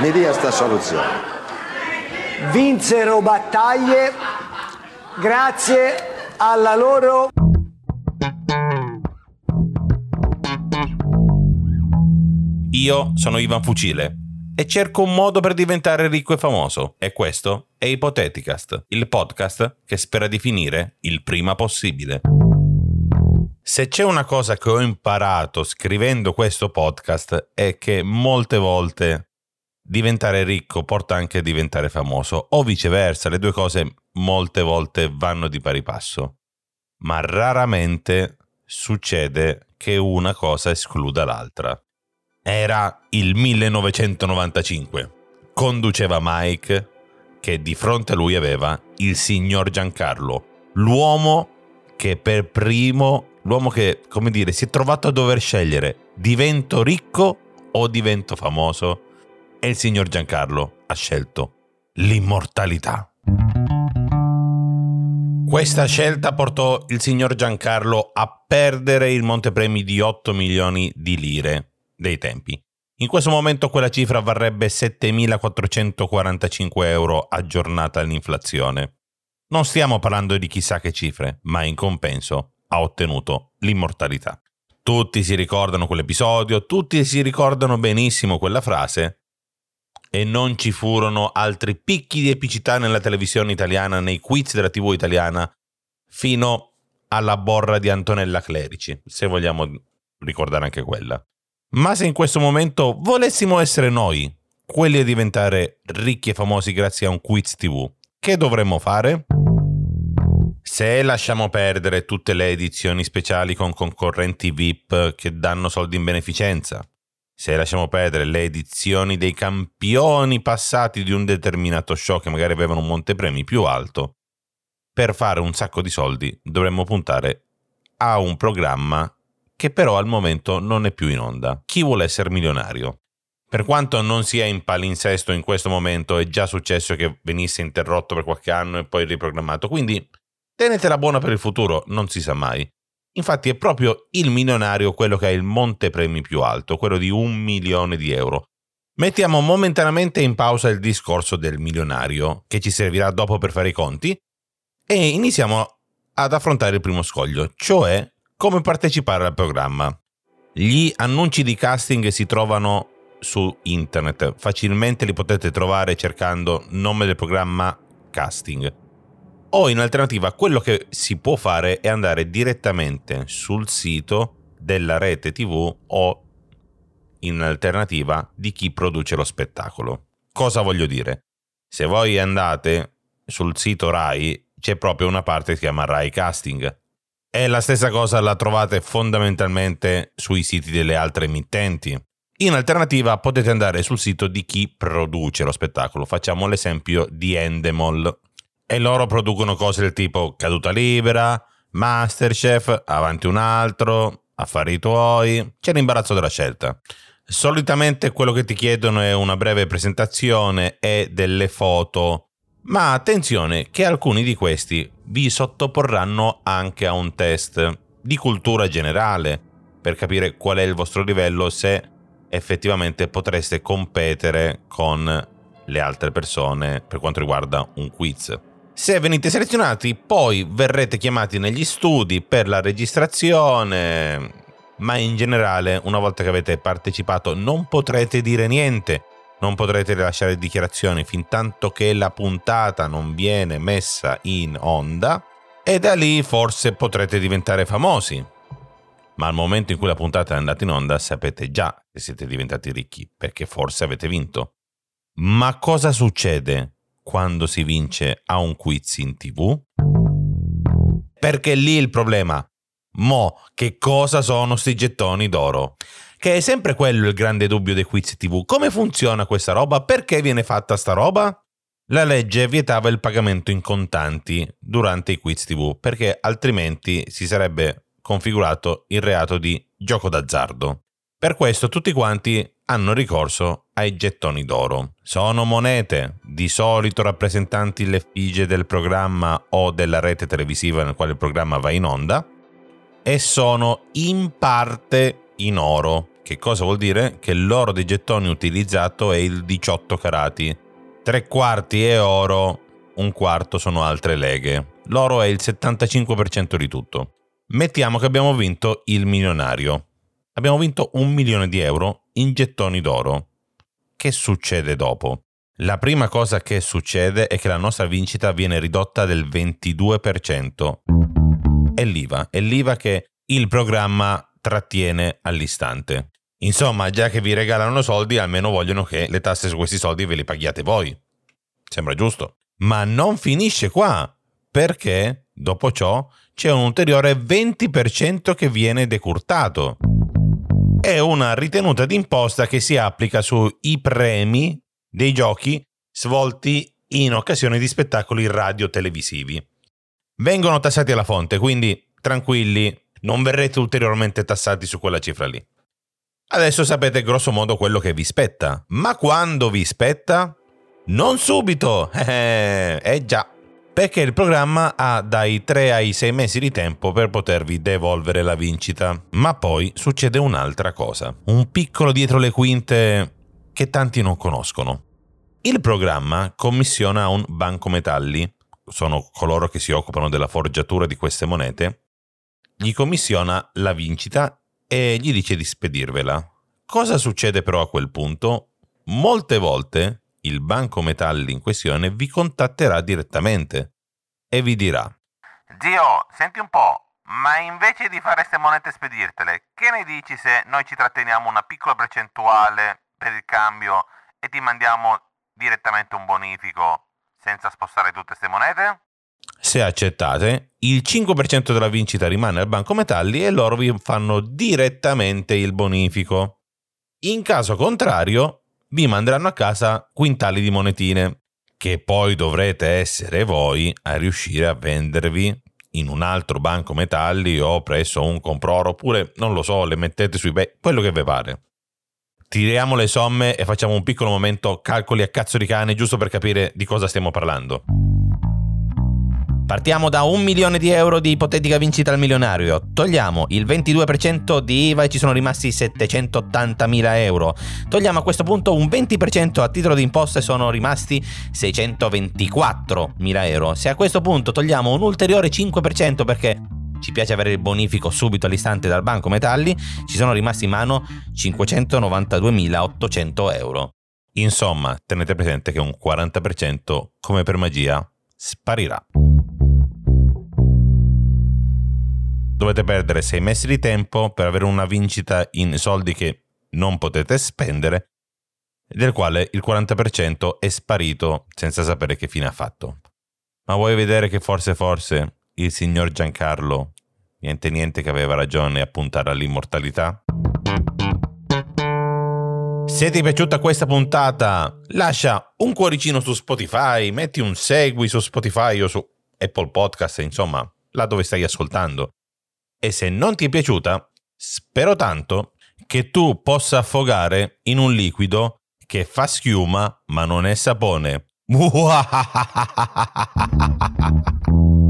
mi dia sta soluzione. Vinsero battaglie grazie alla loro Io sono Ivan Fucile e cerco un modo per diventare ricco e famoso. E questo è Ipoteticast, il podcast che spera di finire il prima possibile. Se c'è una cosa che ho imparato scrivendo questo podcast è che molte volte diventare ricco porta anche a diventare famoso o viceversa, le due cose molte volte vanno di pari passo. Ma raramente succede che una cosa escluda l'altra. Era il 1995. Conduceva Mike che di fronte a lui aveva il signor Giancarlo, l'uomo che per primo, l'uomo che, come dire, si è trovato a dover scegliere divento ricco o divento famoso e il signor Giancarlo ha scelto l'immortalità. Questa scelta portò il signor Giancarlo a perdere il montepremi di 8 milioni di lire dei tempi. In questo momento quella cifra varrebbe 7.445 euro aggiornata all'inflazione. Non stiamo parlando di chissà che cifre, ma in compenso ha ottenuto l'immortalità. Tutti si ricordano quell'episodio, tutti si ricordano benissimo quella frase e non ci furono altri picchi di epicità nella televisione italiana, nei quiz della TV italiana, fino alla borra di Antonella Clerici, se vogliamo ricordare anche quella. Ma se in questo momento volessimo essere noi, quelli a diventare ricchi e famosi grazie a un quiz TV, che dovremmo fare? Se lasciamo perdere tutte le edizioni speciali con concorrenti VIP che danno soldi in beneficenza, se lasciamo perdere le edizioni dei campioni passati di un determinato show che magari avevano un montepremi più alto, per fare un sacco di soldi dovremmo puntare a un programma che però al momento non è più in onda. Chi vuole essere milionario? Per quanto non sia in palinsesto in questo momento, è già successo che venisse interrotto per qualche anno e poi riprogrammato, quindi tenetela buona per il futuro, non si sa mai. Infatti è proprio il milionario quello che ha il montepremi più alto, quello di un milione di euro. Mettiamo momentaneamente in pausa il discorso del milionario, che ci servirà dopo per fare i conti, e iniziamo ad affrontare il primo scoglio, cioè come partecipare al programma. Gli annunci di casting si trovano su internet, facilmente li potete trovare cercando nome del programma casting. O in alternativa quello che si può fare è andare direttamente sul sito della rete TV o in alternativa di chi produce lo spettacolo. Cosa voglio dire? Se voi andate sul sito Rai c'è proprio una parte che si chiama Rai Casting. E la stessa cosa la trovate fondamentalmente sui siti delle altre emittenti. In alternativa potete andare sul sito di chi produce lo spettacolo. Facciamo l'esempio di Endemol e loro producono cose del tipo caduta libera, Masterchef, avanti un altro, affari tuoi, c'è l'imbarazzo della scelta. Solitamente quello che ti chiedono è una breve presentazione e delle foto, ma attenzione che alcuni di questi vi sottoporranno anche a un test di cultura generale per capire qual è il vostro livello se effettivamente potreste competere con le altre persone per quanto riguarda un quiz. Se venite selezionati, poi verrete chiamati negli studi per la registrazione, ma in generale, una volta che avete partecipato, non potrete dire niente, non potrete rilasciare dichiarazioni fin tanto che la puntata non viene messa in onda e da lì forse potrete diventare famosi. Ma al momento in cui la puntata è andata in onda sapete già che siete diventati ricchi perché forse avete vinto. Ma cosa succede quando si vince a un quiz in tv? Perché lì il problema. Mo, che cosa sono sti gettoni d'oro? Che è sempre quello il grande dubbio dei quiz TV. Come funziona questa roba? Perché viene fatta sta roba? La legge vietava il pagamento in contanti durante i quiz TV, perché altrimenti si sarebbe configurato il reato di gioco d'azzardo. Per questo tutti quanti hanno ricorso ai gettoni d'oro. Sono monete, di solito rappresentanti l'effigie del programma o della rete televisiva nel quale il programma va in onda, e sono in parte in oro. Che cosa vuol dire? Che l'oro dei gettoni utilizzato è il 18 carati. Tre quarti è oro, un quarto sono altre leghe. L'oro è il 75% di tutto. Mettiamo che abbiamo vinto il milionario. Abbiamo vinto un milione di euro in gettoni d'oro. Che succede dopo? La prima cosa che succede è che la nostra vincita viene ridotta del 22%. È l'IVA, è l'IVA che il programma trattiene all'istante. Insomma, già che vi regalano soldi, almeno vogliono che le tasse su questi soldi ve le paghiate voi. Sembra giusto. Ma non finisce qua, perché dopo ciò c'è un ulteriore 20% che viene decurtato. È una ritenuta d'imposta che si applica sui premi dei giochi svolti in occasione di spettacoli radio-televisivi. Vengono tassati alla fonte, quindi tranquilli, non verrete ulteriormente tassati su quella cifra lì. Adesso sapete grosso modo quello che vi spetta, ma quando vi spetta? Non subito! Eh, eh già, perché il programma ha dai 3 ai 6 mesi di tempo per potervi devolvere la vincita. Ma poi succede un'altra cosa, un piccolo dietro le quinte che tanti non conoscono. Il programma commissiona un banco metalli, sono coloro che si occupano della forgiatura di queste monete, gli commissiona la vincita e gli dice di spedirvela. Cosa succede però a quel punto? Molte volte il banco metalli in questione vi contatterà direttamente e vi dirà Zio, senti un po', ma invece di fare queste monete e spedirtele, che ne dici se noi ci tratteniamo una piccola percentuale per il cambio e ti mandiamo direttamente un bonifico senza spostare tutte queste monete? Se accettate, il 5% della vincita rimane al Banco Metalli e loro vi fanno direttamente il bonifico. In caso contrario, vi manderanno a casa quintali di monetine, che poi dovrete essere voi a riuscire a vendervi in un altro banco metalli o presso un comproro, oppure non lo so, le mettete sui be- quello che vi pare tiriamo le somme e facciamo un piccolo momento calcoli a cazzo di cane giusto per capire di cosa stiamo parlando. Partiamo da un milione di euro di ipotetica vincita al milionario, togliamo il 22% di IVA e ci sono rimasti 780.000 euro. Togliamo a questo punto un 20% a titolo di imposte e sono rimasti 624.000 euro. Se a questo punto togliamo un ulteriore 5% perché ci piace avere il bonifico subito all'istante dal banco metalli, ci sono rimasti in mano 592.800 euro. Insomma, tenete presente che un 40% come per magia sparirà. Dovete perdere 6 mesi di tempo per avere una vincita in soldi che non potete spendere, del quale il 40% è sparito senza sapere che fine ha fatto. Ma vuoi vedere che forse forse il signor Giancarlo, niente niente che aveva ragione a puntare all'immortalità? Se ti è piaciuta questa puntata, lascia un cuoricino su Spotify, metti un segui su Spotify o su Apple Podcast, insomma, là dove stai ascoltando. E se non ti è piaciuta, spero tanto che tu possa affogare in un liquido che fa schiuma ma non è sapone.